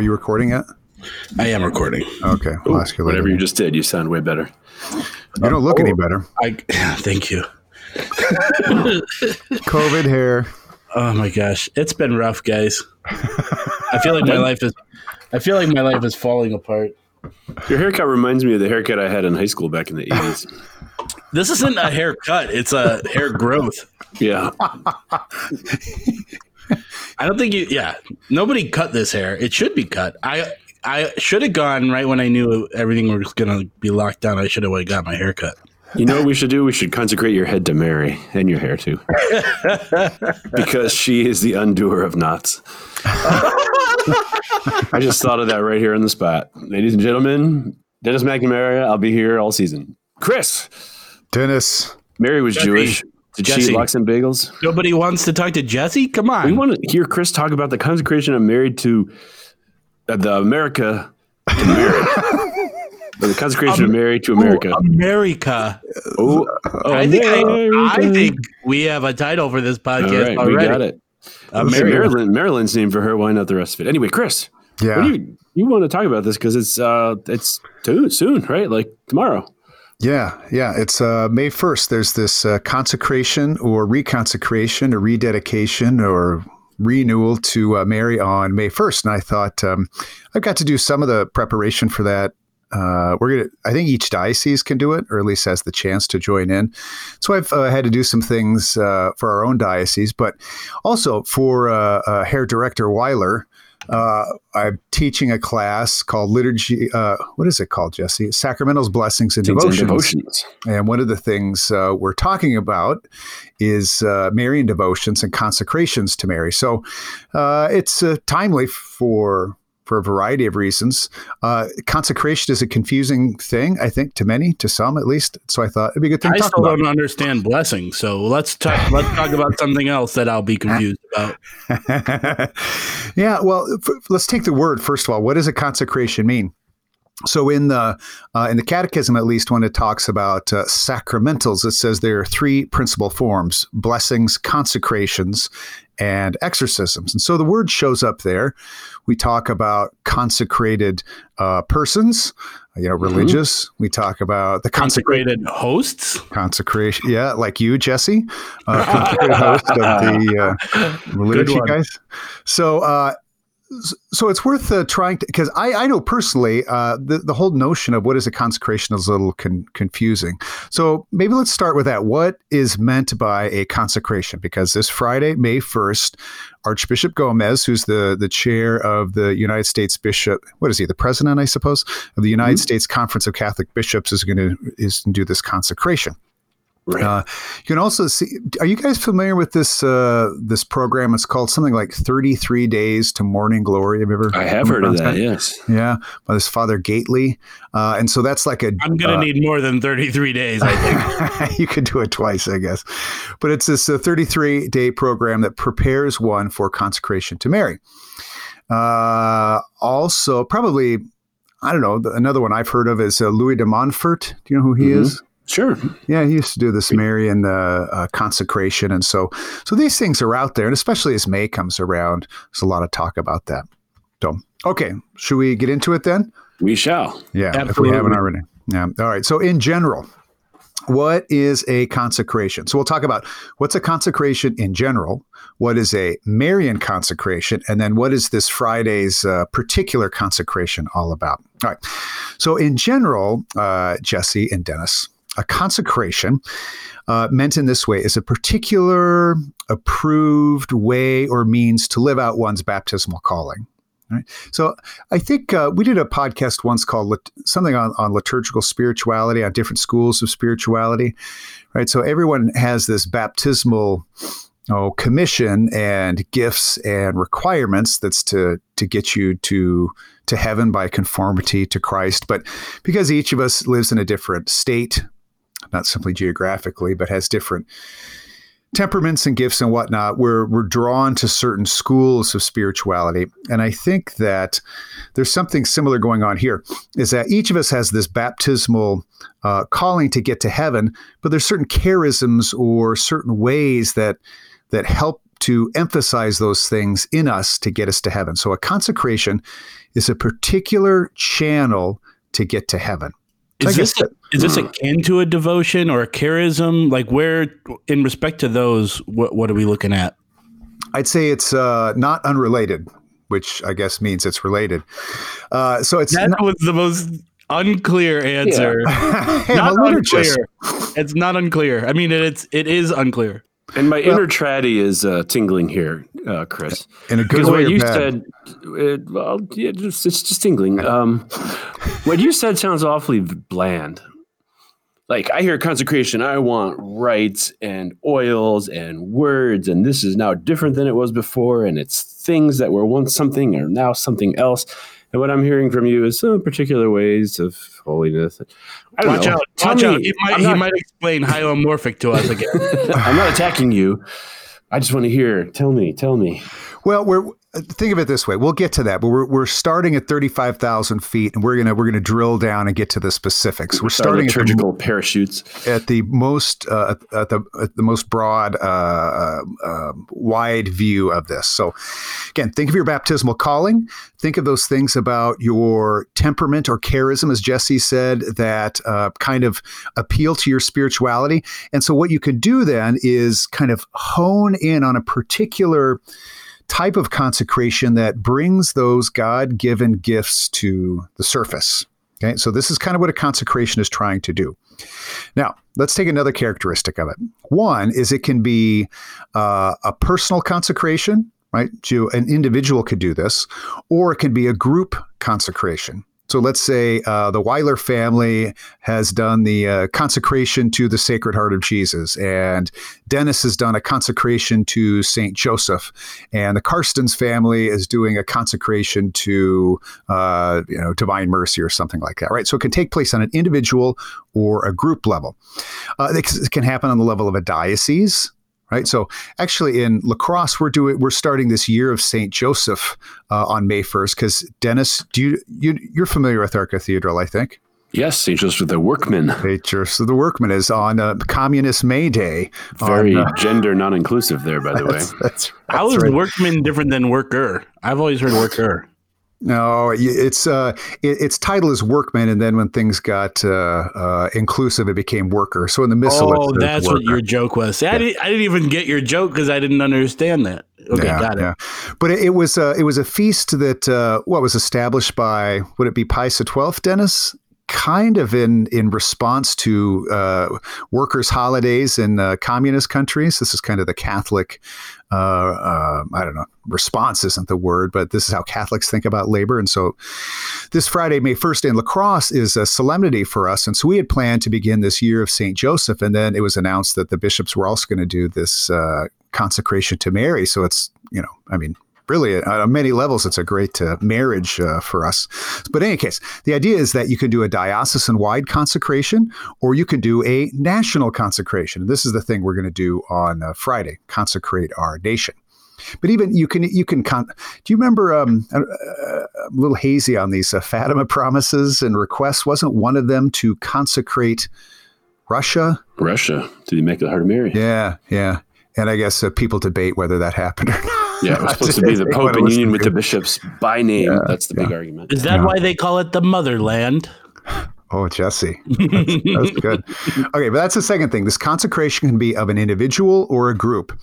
Are you recording it? I am recording. Okay, I'll ask you. Whatever you just did, you sound way better. You don't look any better. I thank you. COVID hair. Oh my gosh, it's been rough, guys. I feel like my life is. I feel like my life is falling apart. Your haircut reminds me of the haircut I had in high school back in the 80s. This isn't a haircut; it's a hair growth. Yeah. I don't think you. Yeah, nobody cut this hair. It should be cut. I I should have gone right when I knew everything was going to be locked down. I should have got my hair cut. You know what we should do? We should consecrate your head to Mary and your hair too. because she is the undoer of knots. I just thought of that right here on the spot. Ladies and gentlemen, Denis McNamara, I'll be here all season. Chris. Denis. Mary was Jewish. Did she Jesse. eat lox and bagels? Nobody wants to talk to Jesse. Come on. We want to hear Chris talk about the consecration of Mary to uh, the America to Mary. Or the consecration of Mary to America. Oh, America. Oh, oh, I think I, America. I think we have a title for this podcast right, already. we got it. Uh, Maryland, Maryland's name for her. Why not the rest of it? Anyway, Chris, Yeah. what do you you want to talk about this because it's uh it's too soon, right? Like tomorrow. Yeah, yeah. It's uh, May 1st. There's this uh, consecration or reconsecration or rededication or renewal to uh, Mary on May 1st. And I thought um, I've got to do some of the preparation for that. Uh, we're gonna. I think each diocese can do it, or at least has the chance to join in. So I've uh, had to do some things uh, for our own diocese, but also for uh, uh, Hair Director Weiler. Uh, I'm teaching a class called liturgy. Uh, what is it called, Jesse? Sacramentals, blessings, and Things and devotions. devotions. And one of the things uh, we're talking about is uh, Marian devotions and consecrations to Mary. So uh, it's uh, timely for for a variety of reasons. Uh, consecration is a confusing thing, I think, to many, to some at least. So I thought it'd be a good thing I to talk still about. don't understand blessing. So let's talk. Let's talk about something else that I'll be confused about. yeah, well, f- let's take the word first of all. What does a consecration mean? So in the uh, in the Catechism, at least, when it talks about uh, sacramentals, it says there are three principal forms: blessings, consecrations, and exorcisms. And so the word shows up there. We talk about consecrated uh, persons, you know, religious. We talk about the consecrated Consecrated hosts. consecration. Yeah, like you, Jesse, uh, host of the uh, guys. So, uh, so it's worth uh, trying to because I, I know personally uh, the the whole notion of what is a consecration is a little con- confusing. So maybe let's start with that. What is meant by a consecration? Because this Friday, May first, Archbishop Gomez, who's the the chair of the United States Bishop, what is he? The president, I suppose, of the United States Conference of Catholic Bishops, is going to is to do this consecration. Right. Uh, you can also see. Are you guys familiar with this uh, this program? It's called something like Thirty Three Days to Morning Glory. Have you ever? I have heard of across that. Yes. Yeah, by this Father Gaitley, uh, and so that's like a. I'm gonna uh, need more than 33 days. I think. you could do it twice, I guess. But it's this uh, 33 day program that prepares one for consecration to Mary. Uh, also, probably, I don't know, another one I've heard of is uh, Louis de Montfort. Do you know who he Mhm. is? Sure. Yeah, he used to do this Marian uh, uh, consecration, and so so these things are out there, and especially as May comes around, there's a lot of talk about that. So, okay, should we get into it then? We shall. Yeah, if we haven't already. Yeah. All right. So, in general, what is a consecration? So, we'll talk about what's a consecration in general, what is a Marian consecration, and then what is this Friday's uh, particular consecration all about? All right. So, in general, uh, Jesse and Denis, a consecration uh, meant in this way is a particular approved way or means to live out one's baptismal calling. Right. So I think uh, we did a podcast once called lit- something on, on liturgical spirituality, on different schools of spirituality. Right. So everyone has this baptismal oh commission and gifts and requirements that's to to get you to to heaven by conformity to Christ but because each of us lives in a different state not simply geographically but has different temperaments and gifts and whatnot we're we're drawn to certain schools of spirituality and I think that there's something similar going on here is that each of us has this baptismal uh, calling to get to heaven but there's certain charisms or certain ways that that help to emphasize those things in us to get us to heaven. So a consecration is a particular channel to get to heaven. Is this, is this akin to a devotion or a charism? Like, where, in respect to those, what, what are we looking at? I'd say it's uh, not unrelated, which I guess means it's related. Uh, so it's That not, was the most unclear answer. Hey, Not unclear. It's not unclear. I mean, it's it is unclear. And my inner traddy is uh, tingling here, uh, Chris. in a good Because way what you bad. said, it, well, yeah, just, it's just tingling. Um, what you said sounds awfully bland. Like I hear consecration, I want rites and oils and words, and this is now different than it was before, and it's things that were once something are now something else. And what I'm hearing from you is some particular ways of holiness. I don't Watch know. out! Tell Watch me- out! He might, I'm he might explain hylomorphic to us again. I'm not attacking you. I just want to hear. Tell me. Tell me. Well, we're think of it this way. We'll get to that, but we're, we're starting at thirty five thousand feet, and we're gonna we're gonna drill down and get to the specifics. We're starting at the, parachutes. at the most uh, at the at the most broad, uh, uh, wide view of this. So, again, think of your baptismal calling. Think of those things about your temperament or charism, as Jesse said, that uh, kind of appeal to your spirituality. And so, what you could do then is kind of hone in on a particular type of consecration that brings those God given gifts to the surface. Okay, so this is kind of what a consecration is trying to do. Now, let's take another characteristic of it. One is it can be uh, a personal consecration, right? An individual could do this, or it can be a group consecration. So let's say uh, the Weiler family has done the uh, consecration to the Sacred Heart of Jesus, and Denis has done a consecration to Saint Joseph, and the Carstens family is doing a consecration to uh, you know Divine Mercy or something like that, right? So it can take place on an individual or a group level. Uh, it it can happen on the level of a diocese, right? So actually, in La Crosse, we're doing we're starting this year of Saint Joseph uh, on May first because Denis, do you, you you're familiar with our cathedral, I think. Yes, St. Joseph the Workman. Saint Joseph the Workman is on uh, Communist May Day. Very on, uh, gender non inclusive there, by the way. that's, that's, How that's is right. workman different than worker? I've always heard worker. No, it's uh, it, its title is Workman, and then when things got uh, uh, inclusive, it became Worker. So in the missal, Oh, that's what your joke was. See, I, didn't, I didn't even get your joke because I didn't understand that. Okay, yeah, got it. yeah. But it, it was uh, it was a feast that uh, what was established by would it be Pius XII, Denis? Kind of in in response to uh, workers' holidays in uh, communist countries. This is kind of the Catholic. Uh, uh, I don't know. Response isn't the word, but this is how Catholics think about labor. And so, this Friday, May first, in La Crosse is a solemnity for us. And so, we had planned to begin this year of Saint Joseph, and then it was announced that the bishops were also going to do this uh, consecration to Mary. So it's you know, I mean, really on many levels, it's a great uh, marriage uh, for us. But in any case, the idea is that you can do a diocesan-wide consecration, or you can do a national consecration. This is the thing we're going to do on uh, Friday: consecrate our nation. But even you can you can con- do you remember um, uh, a little hazy on these uh, Fatima promises and requests? Wasn't one of them to consecrate Russia? Russia. Did he make the Heart of Mary? Yeah, yeah. And I guess uh, people debate whether that happened or not. Yeah, it was supposed to be the Pope wanna in union with the bishops by name. That's the big argument. Is that why they call it the motherland? Oh, Jesse. That's, that's good. Okay, but that's the second thing. This consecration can be of an individual or a group.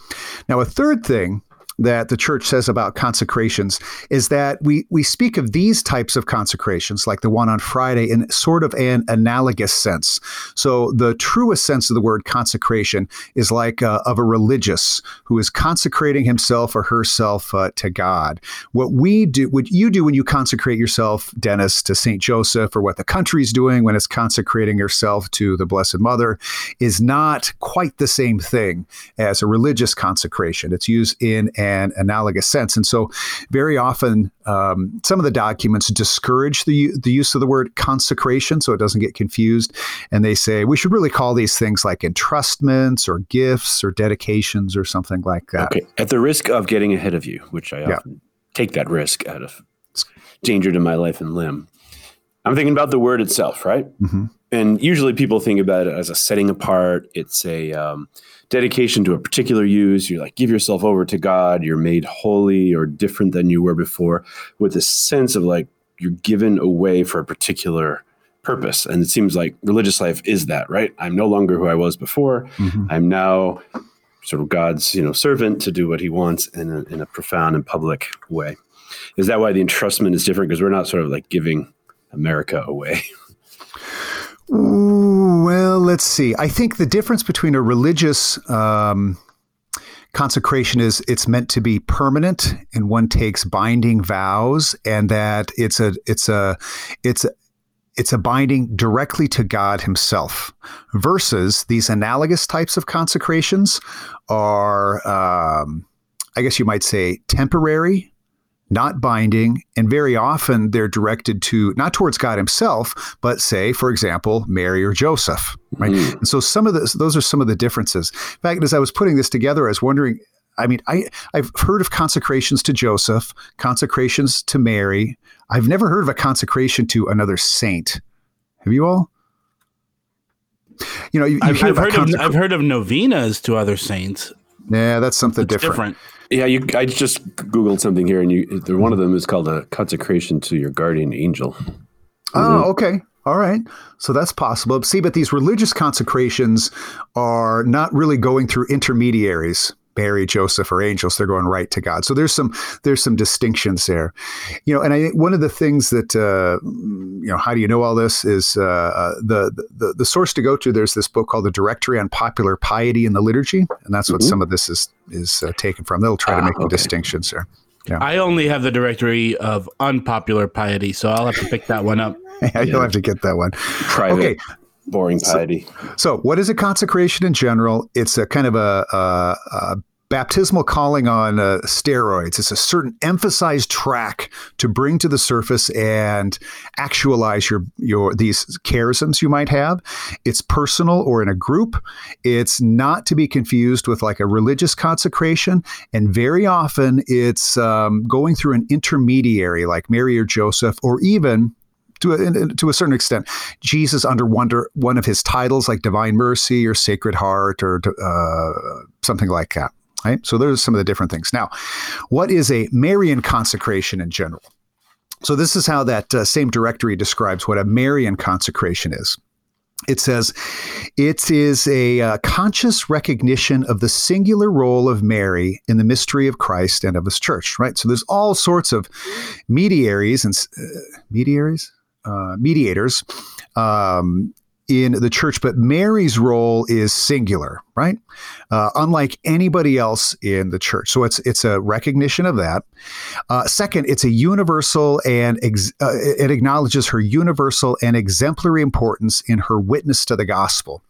Now, a third thing that the church says about consecrations is that we we speak of these types of consecrations, like the one on Friday, in sort of an analogous sense. So the truest sense of the word consecration is like uh, of a religious who is consecrating himself or herself uh, to God. What we do, what you do when you consecrate yourself, Denis, to Saint Joseph, or what the country's doing when it's consecrating yourself to the Blessed Mother, is not quite the same thing as a religious consecration. It's used in an analogous sense. And so, very often, um, some of the documents discourage the, the use of the word consecration so it doesn't get confused. And they say we should really call these things like entrustments or gifts or dedications or something like that. Okay. At the risk of getting ahead of you, which I Yeah. often take that risk out of danger to my life and limb, I'm thinking about the word itself, right? Mhm. And usually people think about it as a setting apart. It's a um, dedication to a particular use. You like give yourself over to God. You're made holy or different than you were before, with a sense of like you're given away for a particular purpose. And it seems like religious life is that, right? I'm no longer who I was before. Mhm. I'm now sort of God's you know servant to do what He wants in a, in a profound and public way. Is that why the entrustment is different? Because we're not sort of like giving America away. Well, let's see. I think the difference between a religious um, consecration is it's meant to be permanent, and one takes binding vows, and that it's a it's a it's a it's a binding directly to God Himself. Versus these analogous types of consecrations are, um, I guess you might say, temporary not binding, and very often they're directed to not towards God Himself, but say, for example, Mary or Joseph, right? Mm. And so some of this, those are some of the differences. In fact, as I was putting this together, I was wondering. I mean, I I've heard of consecrations to Joseph, consecrations to Mary. I've never heard of a consecration to another saint. Have you all? You know, you, you I've, hear I've heard of I've heard of novenas to other saints. Yeah, that's something different. different. Yeah, you. I just googled something here, and you. One of them is called a consecration to your guardian angel. Oh, okay. All right. So that's possible. See, but these religious consecrations are not really going through intermediaries. Mary, Joseph, or angels, they're going right to God. So there's some there's some distinctions there, you know. And I think one of the things that uh, you know, how do you know all this is uh, the, the the source to go to. There's this book called the Directory on Popular Piety in the Liturgy, and that's what some of this is is uh, taken from. They'll try to Ah, make the okay. distinctions there. I only have the directory of unpopular piety, so I'll have to pick that one up. You'll have to get that one. Private, Okay. boring piety. So, what is a consecration in general? It's a kind of a, a, a baptismal calling on uh, steroids. It's a certain emphasized track to bring to the surface and actualize your your these charisms you might have. It's personal or in a group. It's not to be confused with like a religious consecration, and very often it's um, going through an intermediary like Mary or Joseph, or even to a, to a certain extent, Jesus under one, one of his titles like Divine Mercy or Sacred Heart or uh, something like that. Right. So there's some of the different things. Now, what is a Marian consecration in general? So this is how that uh, same directory describes what a Marian consecration is. It says it is a uh, conscious recognition of the singular role of Mary in the mystery of Christ and of His Church. Right. So there's all sorts of mediaries and uh, mediaries, uh, mediators um, in the church, but Mary's role is singular, right? Uh, unlike anybody else in the church. So it's it's a recognition of that. Uh, second, it's a universal and ex- uh, it acknowledges her universal and exemplary importance in her witness to the gospel.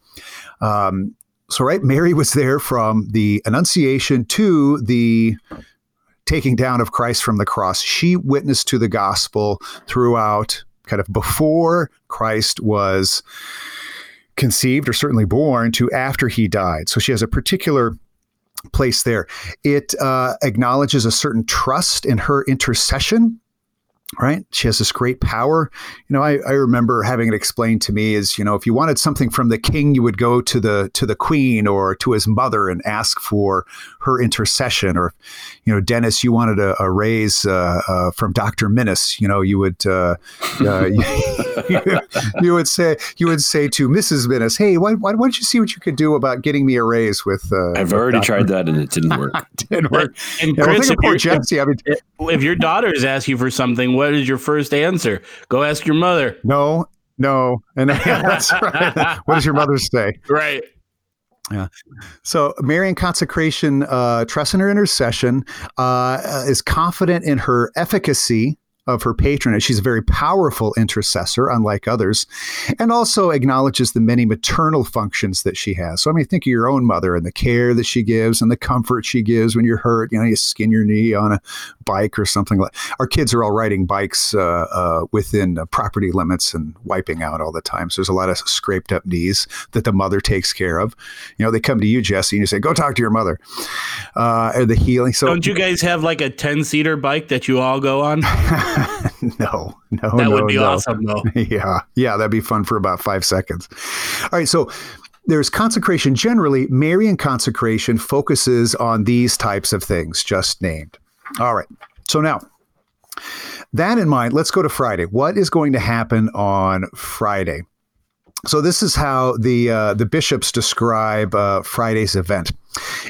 Um, so, right, Mary was there from the Annunciation to the taking down of Christ from the cross. She witnessed to the gospel throughout, kind of before Christ was conceived or certainly born to after he died. So she has a particular place there. It uh, acknowledges a certain trust in her intercession. Right. She has this great power. You know, I, I remember having it explained to me is, you know, if you wanted something from the king, you would go to the to the queen or to his mother and ask for her intercession, or you know, Denis, you wanted a, a raise uh, uh, from Doctor Minnis, you know, you would uh, uh, you, you, would say you would say to Mrs. Minnis, hey, why, why, don't you see what you could do about getting me a raise with? Uh, I've with already Dr. tried that and it didn't work. didn't work. And Yeah, Chris, think if poor you're- Jesse. I mean, if your daughters ask you for something, what is your first answer? Go ask your mother. no, no, and that's right. What does your mother say? Right. So, Marian consecration, uh, in her intercession, uh, is confident in her efficacy of her patronage. She's a very powerful intercessor, unlike others, and also acknowledges the many maternal functions that she has. So, I mean, think of your own mother and the care that she gives and the comfort she gives when you're hurt. You know, you skin your knee on a bike or something like. Our kids are all riding bikes uh, uh, within uh, property limits and wiping out all the time. So there's a lot of scraped up knees that the mother takes care of. You know, they come to you, Jesse, and you say, "Go talk to your mother." Uh, or the healing. So Don't you guys have like a 10 seater bike that you all go on? no, no, That no, would be no. awesome, though. yeah, yeah, that'd be fun for about five seconds. All right, so there's consecration generally. Marian consecration focuses on these types of things just named. All right, so now that in mind, let's go to Friday. What is going to happen on Friday? So this is how the uh, the bishops describe uh, Friday's event.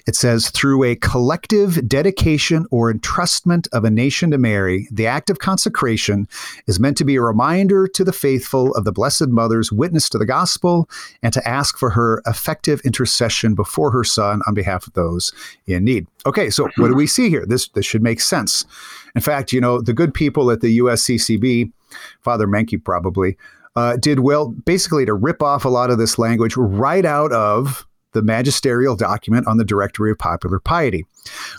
It says through a collective dedication or entrustment of a nation to Mary, the act of consecration is meant to be a reminder to the faithful of the Blessed Mother's witness to the gospel and to ask for her effective intercession before her Son on behalf of those in need. Okay, so what do we see here? This this should make sense. In fact, you know the good people at the USCCB, Father Menke probably uh, did well basically to rip off a lot of this language right out of the magisterial document on the Directory of Popular Piety.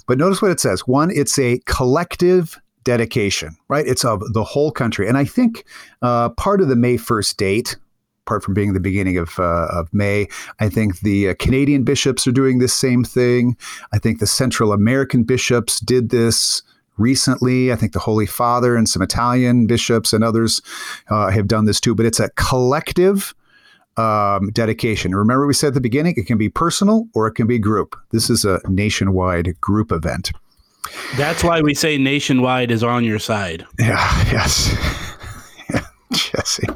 But notice what it says. One, it's a collective dedication, right? It's of the whole country. And I think uh, part of the May 1st date, apart from being the beginning of, uh, of May, I think the uh, Canadian bishops are doing this same thing. I think the Central American bishops did this recently. I think the Holy Father and some Italian bishops and others uh, have done this too. But it's a collective um, dedication. Remember, we said at the beginning, it can be personal or it can be group. This is a nationwide group event. That's why we say nationwide is on your side. Yeah, yes. Jesse.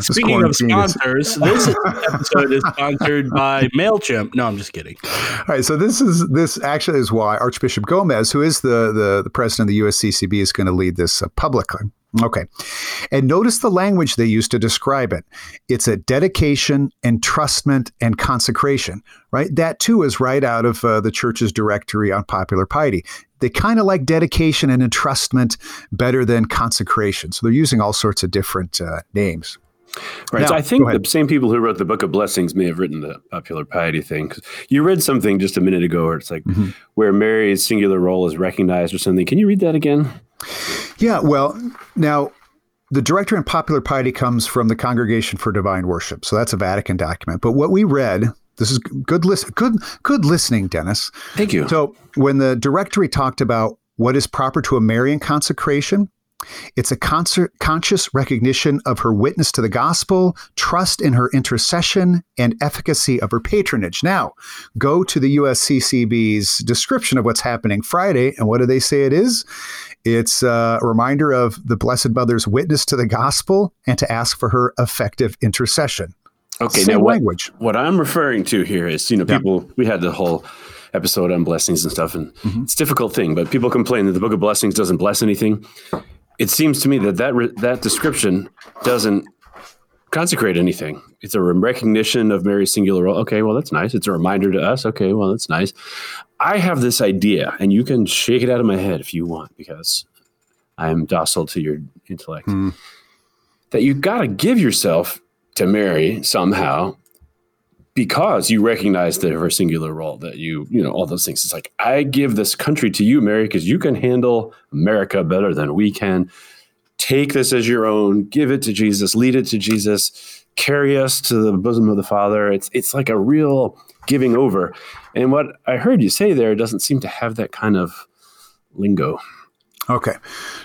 Speaking of sponsors, this episode is sponsored by MailChimp. No, I'm just kidding. All right, so this is this actually is why Archbishop Gomez, who is the the, the president of the USCCB, is going to lead this uh, publicly. Okay, and notice the language they use to describe it. It's a dedication, entrustment, and consecration. Right, that too is right out of uh, the church's directory on popular piety. They kind of like dedication and entrustment better than consecration, so they're using all sorts of different uh, names. Right. Now, so I think the same people who wrote the Book of Blessings may have written the popular piety thing. You read something just a minute ago where it's like Mm-hmm. where Mary's singular role is recognized or something. Can you read that again? Yeah, well, now the director on popular piety comes from the Congregation for Divine Worship, so that's a Vatican document. But what we read, this is good listen, good good listening, Denis. Thank you. So when the directory talked about what is proper to a Marian consecration, it's a concert, conscious recognition of her witness to the gospel, trust in her intercession, and efficacy of her patronage. Now, go to the USCCB's description of what's happening Friday, and what do they say it is? It's a reminder of the Blessed Mother's witness to the gospel and to ask for her effective intercession. Okay, Same now what, language. what I'm referring to here is, you know, Yeah. people, we had the whole episode on blessings and stuff, and Mm-hmm. it's a difficult thing, but people complain that the Book of Blessings doesn't bless anything. It seems to me that that, re- that description doesn't consecrate anything. It's a recognition of Mary's singular role. Okay, well, that's nice. It's a reminder to us. Okay, well, that's nice. I have this idea, and you can shake it out of my head if you want, because I am docile to your intellect. That you've got to give yourself to Mary somehow because you recognize that her singular role, that you, you know, all those things. It's like, I give this country to you, Mary, because you can handle America better than we can. Take this as your own, give it to Jesus, lead it to Jesus, carry us to the bosom of the Father. It's it's like a real giving over. And what I heard you say there doesn't seem to have that kind of lingo. Okay.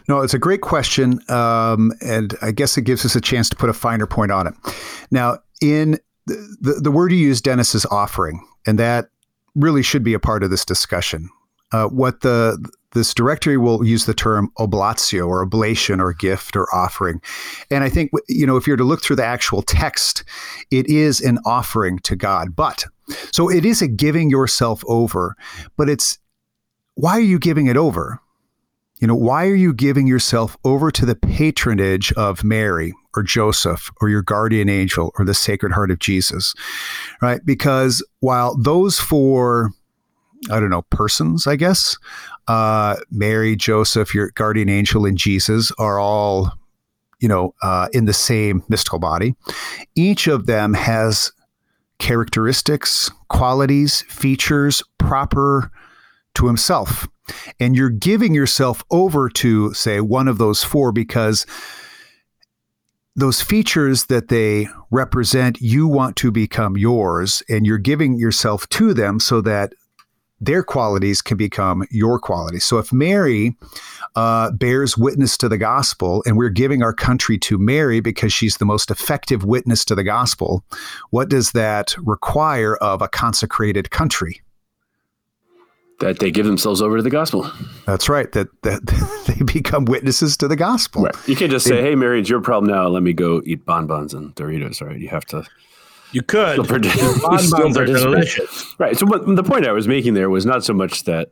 No, it's a great question. Um, and I guess it gives us a chance to put a finer point on it. Now, in the, the, the word you use, Denis, is offering. And that really should be a part of this discussion. Uh, what the this directory will use the term oblatio or oblation or gift or offering. And I think, you know, if you're to look through the actual text, it is an offering to God. But so it is a giving yourself over, but it's why are you giving it over? You know, why are you giving yourself over to the patronage of Mary or Joseph or your guardian angel or the Sacred Heart of Jesus? Right? Because while those four, I don't know, persons, I guess, uh, Mary, Joseph, your guardian angel, and Jesus are all, you know, uh, in the same mystical body. Each of them has characteristics, qualities, features proper to himself. And you're giving yourself over to, say, one of those four because those features that they represent, you want to become yours, and you're giving yourself to them so that their qualities can become your qualities. So if Mary uh, bears witness to the gospel, and we're giving our country to Mary because she's the most effective witness to the gospel, what does that require of a consecrated country? That they give themselves over to the gospel. That's right. That that they become witnesses to the gospel. Right. You can't just say, "Hey, Mary, it's your problem now. Let me go eat bonbons and Doritos." Right. You have to. You could. Still partic- Bonbons still are delicious. Right. So what, the point I was making there was not so much that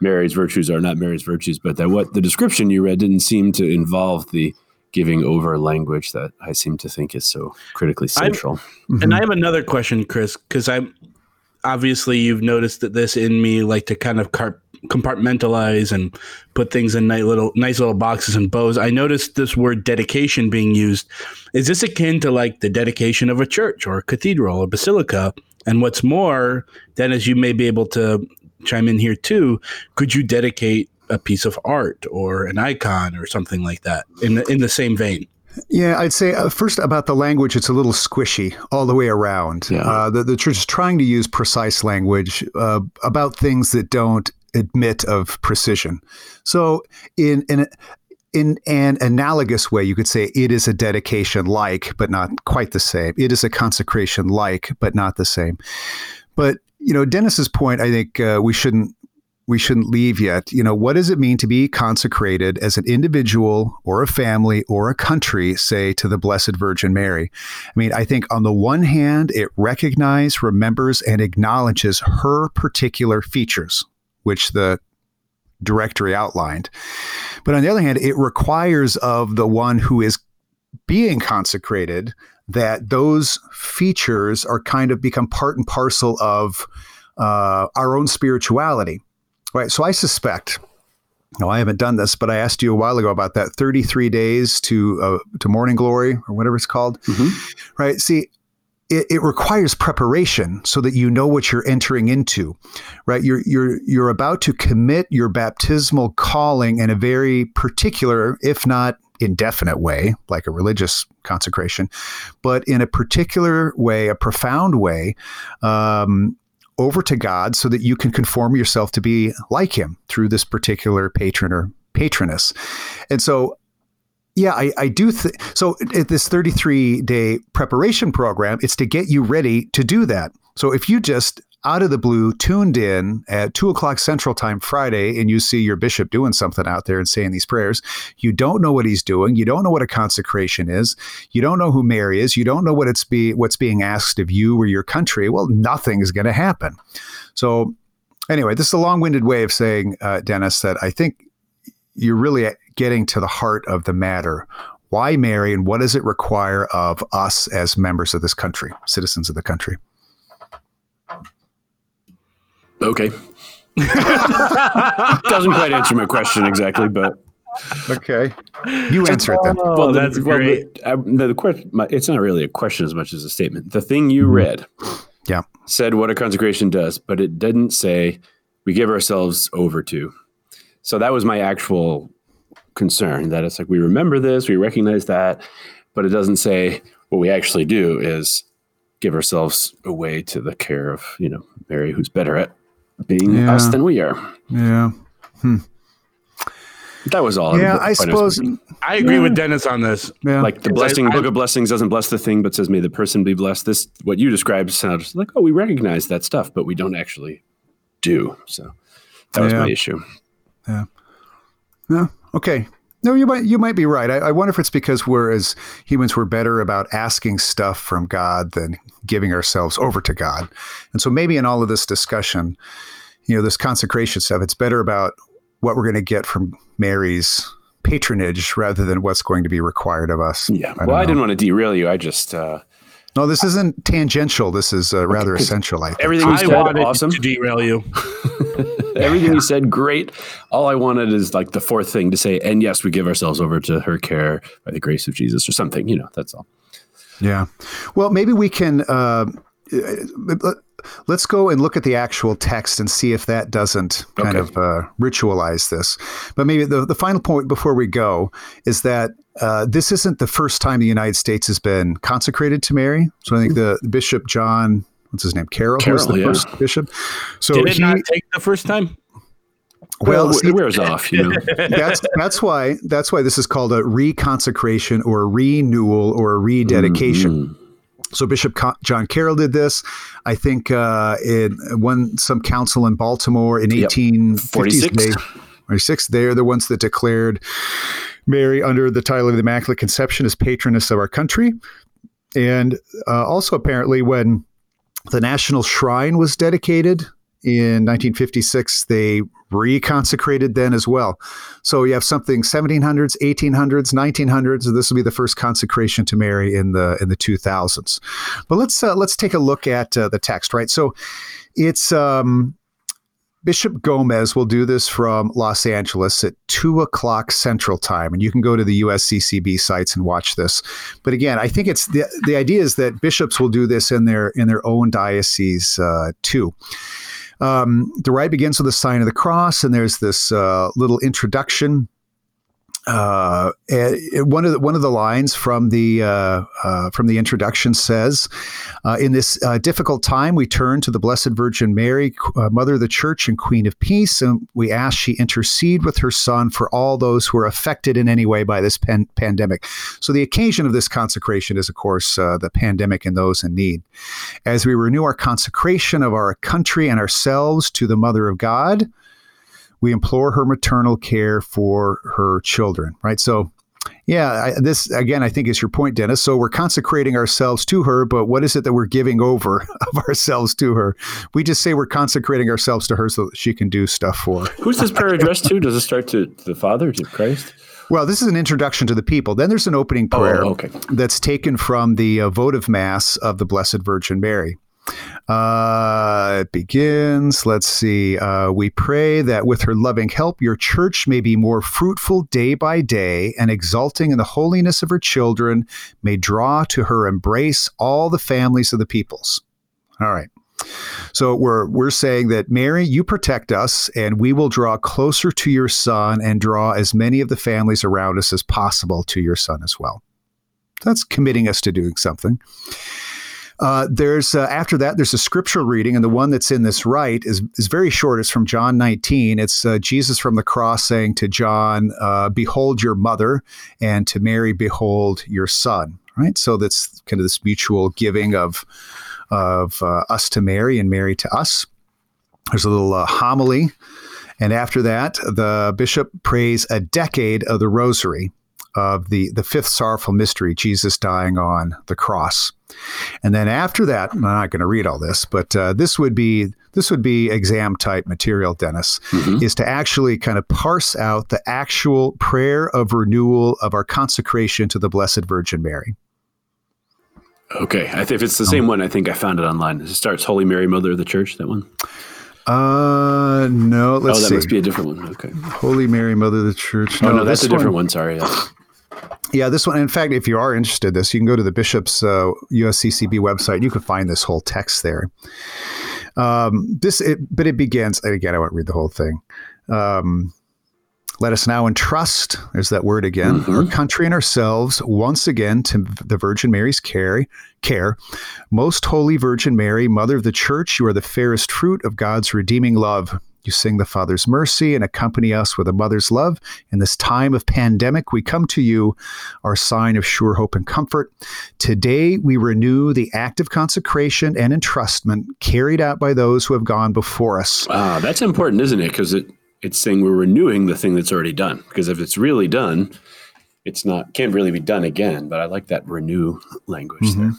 Mary's virtues are not Mary's virtues, but that what the description you read didn't seem to involve the giving over language that I seem to think is so critically I'm- central. Mm-hmm. And I have another question, Chris, because I'm obviously you've noticed that this in me like to kind of car- compartmentalize and put things in nice little nice little boxes and bows. I noticed this word dedication being used. Is this akin to like the dedication of a church or a cathedral or basilica? And what's more, then as you may be able to chime in here too, could you dedicate a piece of art or an icon or something like that in the, in the same vein? Yeah, I'd say uh, first about the language, it's a little squishy all the way around. Yeah. Uh, the, the church is trying to use precise language uh, about things that don't admit of precision. So, in in in an analogous way, you could say it is a dedication like, but not quite the same. It is a consecration like, but not the same. But you know, Denis's point, I think uh, we shouldn't we shouldn't leave yet. You know, what does it mean to be consecrated as an individual or a family or a country, say, to the Blessed Virgin Mary? I mean, I think on the one hand, it recognizes, remembers, and acknowledges her particular features, which the directory outlined. But on the other hand, it requires of the one who is being consecrated that those features are kind of become part and parcel of uh, our own spirituality. Right. So I suspect. No, I haven't done this, but I asked you a while ago about that 33 days to uh, to morning glory or whatever it's called. Right. See, it, it requires preparation so that you know what you're entering into. Right. You're you're you're about to commit your baptismal calling in a very particular, if not indefinite way, like a religious consecration, but in a particular way, a profound way, um, over to God so that you can conform yourself to be like Him through this particular patron or patroness. And so, yeah, I, I do. Th- so, this 33 day preparation program, it's to get you ready to do that. So, if you just out of the blue tuned in at two o'clock Central Time Friday and you see your bishop doing something out there and saying these prayers, you don't know what he's doing. You don't know what a consecration is. You don't know who Mary is. You don't know what it's be what's being asked of you or your country. Well, nothing is going to happen. So, anyway, this is a long-winded way of saying, uh, Denis, that I think you're really getting to the heart of the matter. Why Mary, and what does it require of us as members of this country, citizens of the country? Okay. Doesn't quite answer my question exactly, but Okay, you answer it then. Oh, the- that's well, great. The, I, the, the question, my, it's not really a question as much as a statement. The thing you mm-hmm. read Yeah. said what a consecration does, but it didn't say we give ourselves over to. So that was my actual concern that it's like we remember this, we recognize that, but it doesn't say what we actually do is give ourselves away to the care of, you know, Mary, who's better at being Yeah. us than we are. Yeah. Hmm. That was all. Yeah, I suppose. I agree with Denis on this. Yeah. like the blessing I- book of blessings doesn't bless the thing but says may the person be blessed this what you described sounds like oh we recognize that stuff but we don't actually do. So that was Yeah. my issue. No, okay. No, you might you might be right. I, I wonder if it's because we're as humans we're better about asking stuff from God than giving ourselves over to God, and so maybe in all of this discussion, you know, this consecration stuff, it's better about what we're going to get from Mary's patronage rather than what's going to be required of us. Yeah. I well, don't I didn't want to derail you. I just uh, No, this isn't tangential. This is uh, rather 'cause essential. I think. everything you I said, wanted awesome. to derail you. Everything you said, great. All I wanted is like the fourth thing to say, and yes, we give ourselves over to her care by the grace of Jesus or something. You know, that's all. Yeah. Well, maybe we can. Uh, let's go and look at the actual text and see if that doesn't kind Okay. of uh, ritualize this. But maybe the, the final point before we go is that uh, this isn't the first time the United States has been consecrated to Mary. So I think the, the Bishop John, what's his name, Carroll, who was the yeah. first bishop. So Did it he, not take the first time? well, Well, see, it wears off, you know. that's that's why that's why this is called a reconsecration or a renewal or a rededication. Mm-hmm. So Bishop John Carroll did this. I think uh, in one some council in Baltimore in Yep. 1846. 46. They, 46. They're the ones that declared Mary under the title of the Immaculate Conception as patroness of our country. And uh, also apparently when the National Shrine was dedicated in 1956, they reconsecrated then as well. So you have something 1700s, 1800s, 1900s. and This will be the first consecration to Mary in the in the 2000s. But let's uh, let's take a look at uh, the text, right? So it's um, Bishop Gomez will do this from Los Angeles at two o'clock Central Time, and you can go to the USCCB sites and watch this. But again, I think it's the the idea is that bishops will do this in their in their own diocese uh, too. Um, the rite begins with the sign of the cross, and there's this uh, little introduction. Uh, one of the, one of the lines from the uh, uh, from the introduction says, uh, "In this uh, difficult time, we turn to the Blessed Virgin Mary, uh, Mother of the Church and Queen of Peace, and we ask she intercede with her Son for all those who are affected in any way by this pan- pandemic." So, the occasion of this consecration is, of course, the pandemic and those in need. As we renew our consecration of our country and ourselves to the Mother of God, we implore her maternal care for her children, right? So, yeah, I, this again, I think is your point, Denis. So we're consecrating ourselves to her, but what is it that we're giving over of ourselves to her? We just say we're consecrating ourselves to her so that she can do stuff for. Who's this prayer addressed to? Does it start to the Father, to Christ? Well, this is an introduction to the people. Then there's an opening prayer okay. that's taken from the uh, votive mass of the Blessed Virgin Mary. Uh, it begins. Let's see. Uh, we pray that with her loving help, your church may be more fruitful day by day, and exulting in the holiness of her children, may draw to her embrace all the families of the peoples. All right. So we're we're saying that Mary, you protect us, and we will draw closer to your Son and draw as many of the families around us as possible to your Son as well. That's committing us to doing something. Uh, there's uh, after that there's a scriptural reading, and the one that's in this rite is is very short. It's from John 19. It's uh, Jesus from the cross saying to John, uh, "Behold your mother," and to Mary, "Behold your son." Right. So that's kind of this mutual giving of of uh, us to Mary and Mary to us. There's a little homily, and after that, the bishop prays a decade of the Rosary of the the fifth sorrowful mystery, Jesus dying on the cross. And then after that, I'm not going to read all this, but uh, this would be this would be exam type material, Denis, is to actually kind of parse out the actual prayer of renewal of our consecration to the Blessed Virgin Mary. Okay. I th- if it's the same one, I think I found it online. It starts Holy Mary, Mother of the Church, that one. Uh, no, let's oh, that see. must be a different one. Okay. Holy Mary, Mother of the Church. Oh, no, that's a different one. Sorry. That's- Yeah, this one. In fact, if you are interested in this, you can go to the bishop's uh, USCCB website. You can find this whole text there. Um, this, it, but it begins. And again, I won't read the whole thing. Um, let us now entrust. There's that word again. Our country and ourselves once again to the Virgin Mary's care. Care, most holy Virgin Mary, Mother of the Church, you are the fairest fruit of God's redeeming love. You sing the Father's mercy and accompany us with a mother's love. In this time of pandemic, we come to you, our sign of sure hope and comfort. Today, we renew the act of consecration and entrustment carried out by those who have gone before us. Ah, that's important, isn't it? Because it, it's saying we're renewing the thing that's already done. Because if it's really done, it's not can't really be done again. But I like that renew language there.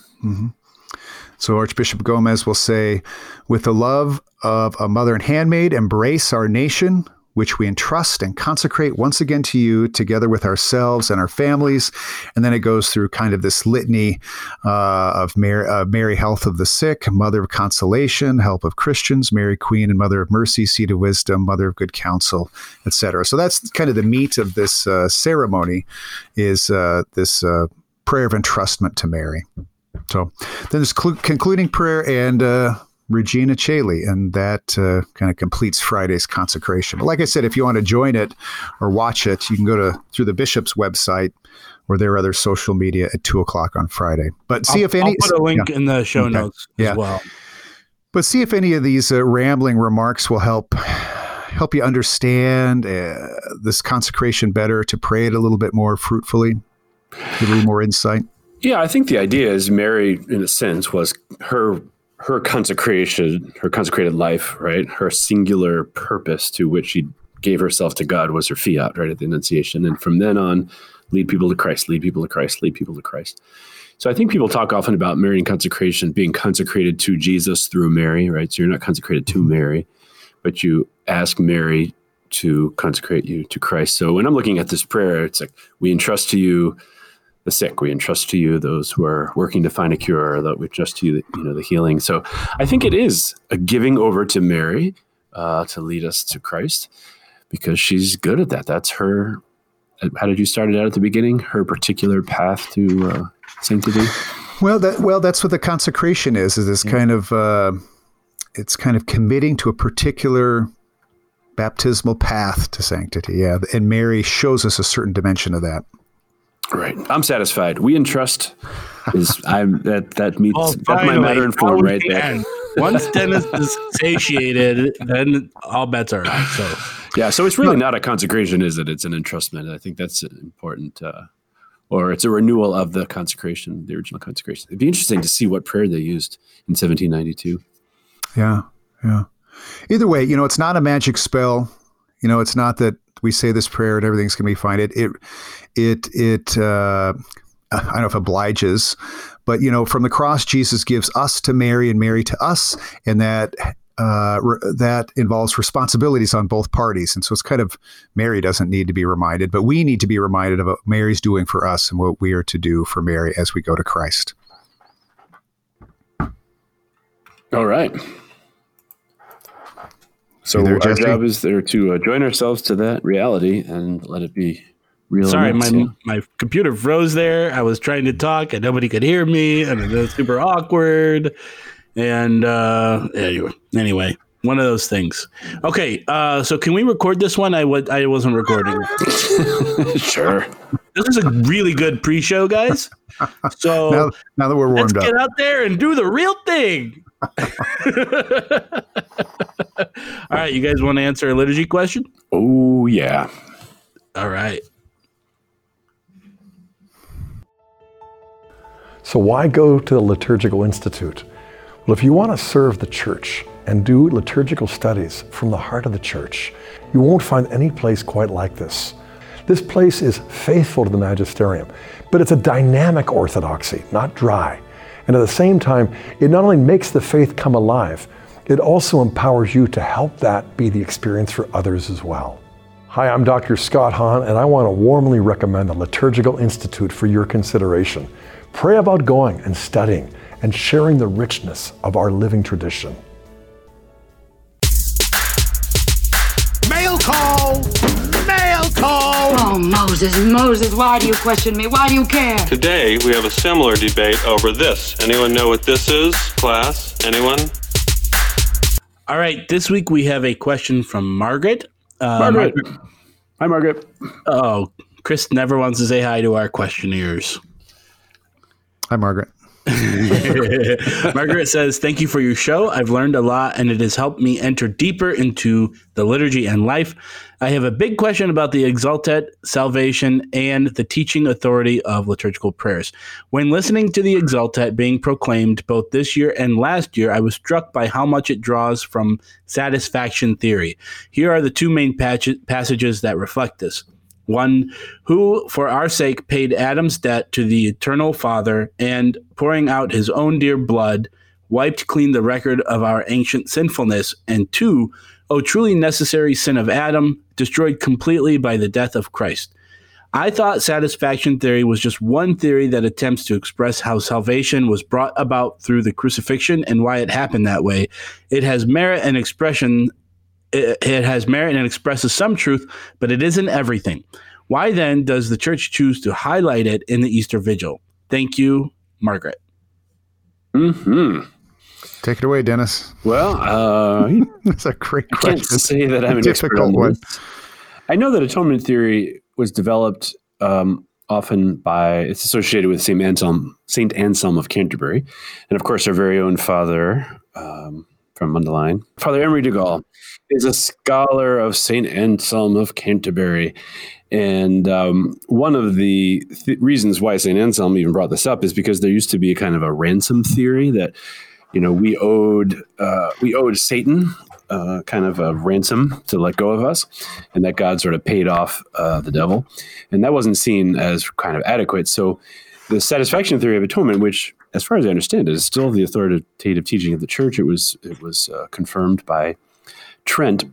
So Archbishop Gomez will say, with the love of a mother and handmaid, embrace our nation, which we entrust and consecrate once again to you, together with ourselves and our families. And then it goes through kind of this litany uh, of Mary, uh, Mary, health of the sick, mother of consolation, help of Christians, Mary, Queen and Mother of Mercy, seat of wisdom, mother of good counsel, etc. So that's kind of the meat of this uh, ceremony, is uh, this uh, prayer of entrustment to Mary. So then there's clu- concluding prayer and uh, Regina Caeli, and that uh, kind of completes Friday's consecration. But like I said, if you want to join it or watch it, you can go to through the bishop's website or their other social media at two o'clock on Friday. But see I'll, if any. I'll put a link yeah. in the show Okay. notes Yeah. as well. But see if any of these uh, rambling remarks will help help you understand uh, this consecration better, to pray it a little bit more fruitfully, give a little more insight. Yeah, I think the idea is Mary, in a sense, was her her consecration, her consecrated life, right? Her singular purpose to which she gave herself to God was her fiat, right, at the Annunciation, and from then on, lead people to Christ, lead people to Christ, lead people to Christ. So I think people talk often about Marian consecration being consecrated to Jesus through Mary, right? So you're not consecrated to Mary, but you ask Mary to consecrate you to Christ. So when I'm looking at this prayer, it's like we entrust to you the sick. We entrust to you those who are working to find a cure. That we entrust to you, you know, the healing. So I think it is a giving over to Mary uh, to lead us to Christ because she's good at that. That's her. How did you start it out at the beginning? Her particular path to uh, sanctity. Well, that well, that's what the consecration is. Is this kind of uh, it's kind of committing to a particular baptismal path to sanctity. Yeah, and Mary shows us a certain dimension of that. Right. I'm satisfied. We entrust. Is I'm that that meets Oh, that's my finally, matter in form right there. can. Once Denis is satiated, then all bets are off. So Yeah, so it's really not a consecration, is it? It's an entrustment. I think that's important, uh, or it's a renewal of the consecration, the original consecration. It'd be interesting to see what prayer they used in 1792. Yeah, yeah. Either way, you know, it's not a magic spell. You know, it's not that we say this prayer and everything's going to be fine. It, it, it, it. Uh, I don't know if obliges, but you know, from the cross, Jesus gives us to Mary and Mary to us, and that uh, re- that involves responsibilities on both parties. And so it's kind of Mary doesn't need to be reminded, but we need to be reminded of what Mary's doing for us and what we are to do for Mary as we go to Christ. All right. So You there, our Jesse? job is there to uh, join ourselves to that reality and let it be real. sorry, my us, yeah. my computer froze there. I was trying to talk and nobody could hear me, and it was super awkward. And uh, anyway, anyway, one of those things. Okay, uh, so can we record this one? I was I wasn't recording. sure. This is a really good pre-show, guys. So Now, now that we're let's warmed up, get out there and do the real thing. All right, you guys want to answer a liturgy question? Oh yeah. All right. So, why go to the Liturgical Institute? Well, if you want to serve the church and do liturgical studies from the heart of the church, you won't find any place quite like this. This place is faithful to the magisterium, but it's a dynamic orthodoxy, not dry. And at the same time, it not only makes the faith come alive, it also empowers you to help that be the experience for others as well. Hi, I'm Dr. Scott Hahn, and I want to warmly recommend the Liturgical Institute for your consideration. Pray about going and studying and sharing the richness of our living tradition. Oh, Moses, Moses, why do you question me? Why do you care? Today, we have a similar debate over this. Anyone know what this is, class? Anyone? All right. This week we have a question from Margaret. Uh, Margaret. Hi, Margaret. Oh, Chris never wants to say hi to our questioners. hi Margaret. Margaret says, Thank you for your show. I've learned a lot and it has helped me enter deeper into the liturgy and life. I have a big question about the Exsultet, salvation, and the teaching authority of liturgical prayers. When listening to the Exsultet being proclaimed both this year and last year, I was struck by how much it draws from satisfaction theory. Here are the two main passages that reflect this one who, for our sake, paid Adam's debt to the eternal Father and, pouring out his own dear blood, wiped clean the record of our ancient sinfulness, and two, O truly necessary sin of Adam, destroyed completely by the death of Christ. I thought satisfaction theory was just one theory that attempts to express how salvation was brought about through the crucifixion and why it happened that way. It has merit and expression it, it has merit and expresses some truth, but it isn't everything. Why then does the church choose to highlight it in the Easter Vigil? Thank you, Margaret. Hmm. Take it away, Denis. Well, uh, that's a great I question. can't say that I'm an difficult one. I know that atonement theory was developed um, often by it's associated with Saint Anselm, Saint Anselm of Canterbury, and of course our very own Father um, from Mundelein, Father Emery de Gaál, is a scholar of St. Anselm of Canterbury. And um, one of the th- reasons why St. Anselm even brought this up is because there used to be a kind of a ransom theory that, you know, we owed uh, we owed Satan uh, kind of a ransom to let go of us, and that God sort of paid off uh, the devil, and that wasn't seen as kind of adequate. So, the satisfaction theory of atonement, which, as far as I understand it, is still the authoritative teaching of the church. It was it was uh, confirmed by Trent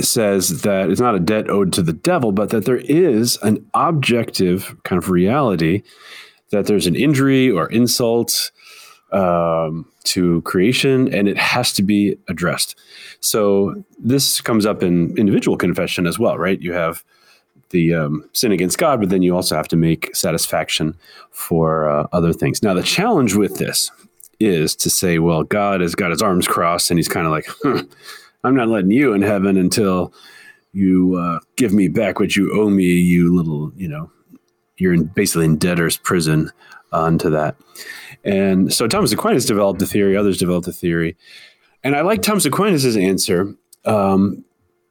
says that it's not a debt owed to the devil, but that there is an objective kind of reality that there's an injury or insult um, to creation and it has to be addressed. So this comes up in individual confession as well, right? You have the um, sin against God, but then you also have to make satisfaction for uh, other things. Now, the challenge with this is to say, well, God has got his arms crossed and he's kind of like, I'm not letting you in heaven until you uh, give me back what you owe me, you little, you know, you're in, basically in debtor's prison onto that. And so Thomas Aquinas developed the theory, others developed the theory. And I like Thomas Aquinas' answer um,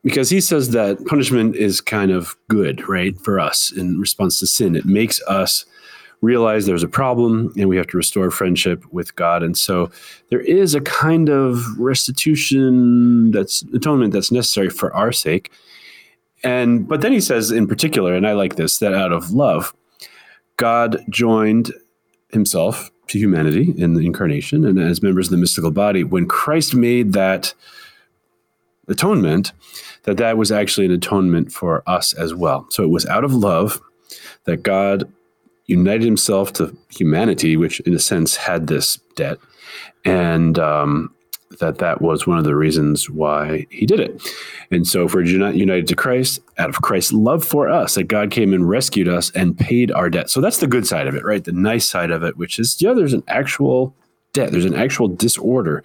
because he says that punishment is kind of good, right, for us in response to sin. It makes us realize there's a problem and we have to restore friendship with God. And so there is a kind of restitution that's atonement that's necessary for our sake. And but then he says in particular, and I like this, that out of love, God joined himself to humanity in the incarnation and as members of the mystical body. When Christ made that atonement, that that was actually an atonement for us as well. So it was out of love that God united himself to humanity, which in a sense had this debt, and um, that that was one of the reasons why he did it. And so, if we're united to Christ, out of Christ's love for us, that God came and rescued us and paid our debt. So that's the good side of it, right? The nice side of it, which is yeah, there's an actual debt, there's an actual disorder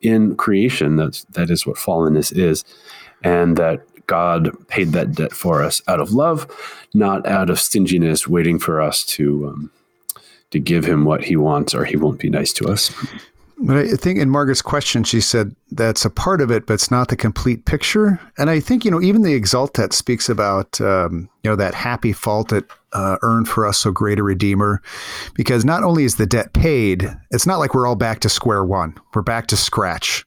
in creation. That's that is what fallenness is, and that God paid that debt for us out of love, not out of stinginess, waiting for us to um, to give Him what He wants, or He won't be nice to us. But I think in Margaret's question, she said that's a part of it, but it's not the complete picture. And I think you know even the Exsultet speaks about um, you know that happy fault that uh, earned for us so great a redeemer, because not only is the debt paid, it's not like we're all back to square one. We're back to scratch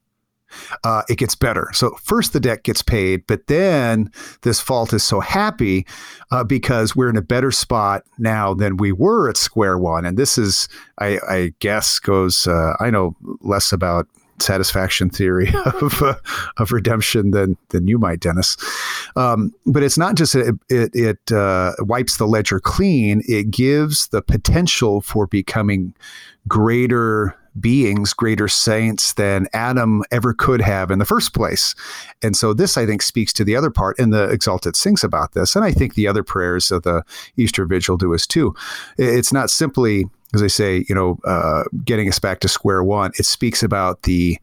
uh, it gets better. So first the debt gets paid, but then this fault is so happy uh, because we're in a better spot now than we were at square one. And this is, I, I guess, goes. Uh, I know less about satisfaction theory of uh, of redemption than than you might, Denis. Um, but it's not just it it, it uh, wipes the ledger clean. It gives the potential for becoming greater beings, greater saints than Adam ever could have in the first place. And so this, I think, speaks to the other part, and the Exsultet sings about this. And I think the other prayers of the Easter Vigil do as too. It's not simply, as I say, you know, uh, getting us back to square one. It speaks about the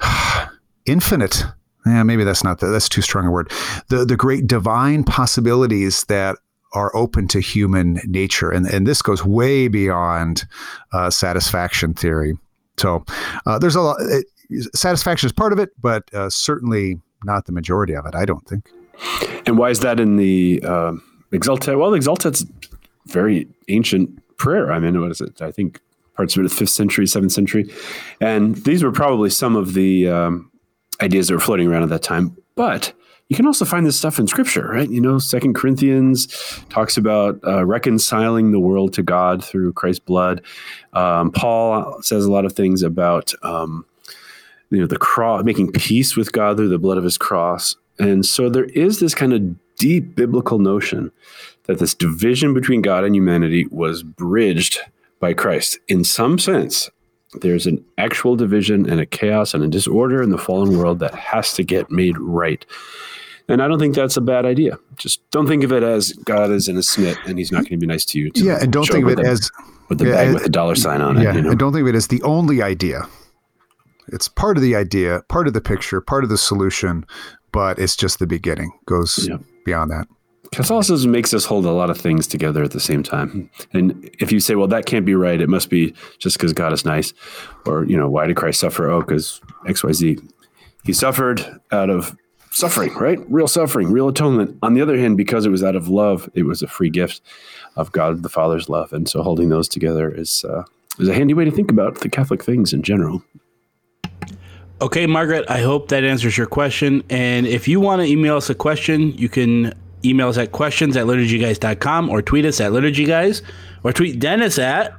infinite yeah, maybe that's not the, that's too strong a word. The the great divine possibilities that are open to human nature, and and this goes way beyond uh, satisfaction theory. So uh, there's a lot. It, satisfaction is part of it, but uh, certainly not the majority of it. I don't think. And why is that in the uh, Exultet? Well, the Exultet's very ancient prayer. I mean, what is it? I think parts of it, fifth century, seventh century, and these were probably some of the um, ideas that were floating around at that time. But you can also find this stuff in scripture, right? You know, Second Corinthians talks about uh, reconciling the world to God through Christ's blood. Um, Paul says a lot of things about um, you know the cross, making peace with God through the blood of His cross. And so there is this kind of deep biblical notion that this division between God and humanity was bridged by Christ. In some sense, there's an actual division and a chaos and a disorder in the fallen world that has to get made right. And I don't think that's a bad idea. Just don't think of it as God is in a smit and he's not going to be nice to you. To yeah, and don't think of it the, as with the yeah, bag with the dollar sign on it. Yeah, you know? and don't think of it as the only idea. It's part of the idea, part of the picture, part of the solution, but it's just the beginning. Goes Yeah. beyond that. Catholicism makes us hold a lot of things together at the same time. And if you say, well, that can't be right, it must be just because God is nice. Or, you know, why did Christ suffer? Oh, because XYZ. He suffered out of suffering, right? Real suffering, real atonement. On the other hand, because it was out of love, it was a free gift of God the Father's love. And so holding those together is, uh, is a handy way to think about the Catholic things in general. Okay, Margaret, I hope that answers your question. And if you want to email us a question, you can email us at questions at liturgyguys.com or tweet us at liturgyguys or tweet Denis at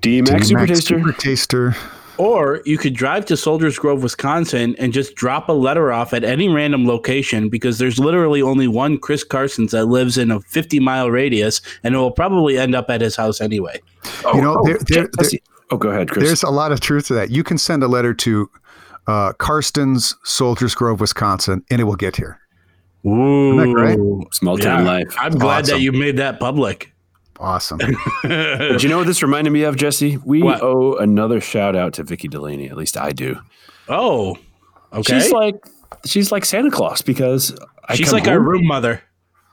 DMAX Super Taster. Super Taster. Or you could drive to Soldiers Grove, Wisconsin, and just drop a letter off at any random location because there's literally only one Chris Carstens that lives in a 50 mile radius, and it will probably end up at his house anyway. you know, there, there, there, Oh, go ahead, Chris. there's a lot of truth to that. You can send a letter to uh, Carstens, Soldiers Grove, Wisconsin, and it will get here. Ooh, that great? Small town life. I'm glad that you made that public. Awesome. But you know what this reminded me of, Jesse? We What? owe another shout out to Vicky Delaney. At least I do. Oh, okay. She's like she's like Santa Claus because I She's come like our room mother.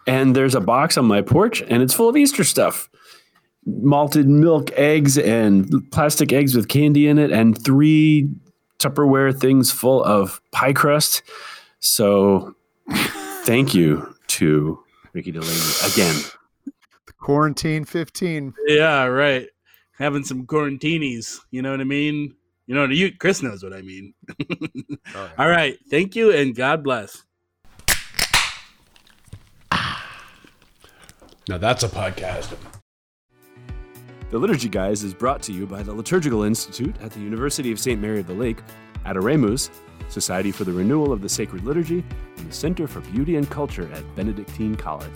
and there's a box on my porch and it's full of Easter stuff. Malted milk, eggs, and plastic eggs with candy in it, and three Tupperware things full of pie crust. So thank you to Vicky Delaney again. Quarantine 15. Yeah, right. Having some quarantinis. You know what I mean? You know what you Chris knows what I mean. Oh, All right. Thank you and God bless. Now that's a podcast. The Liturgy Guys is brought to you by the Liturgical Institute at the University of St. Mary of the Lake, Adoremus, Society for the Renewal of the Sacred Liturgy, and the Center for Beauty and Culture at Benedictine College.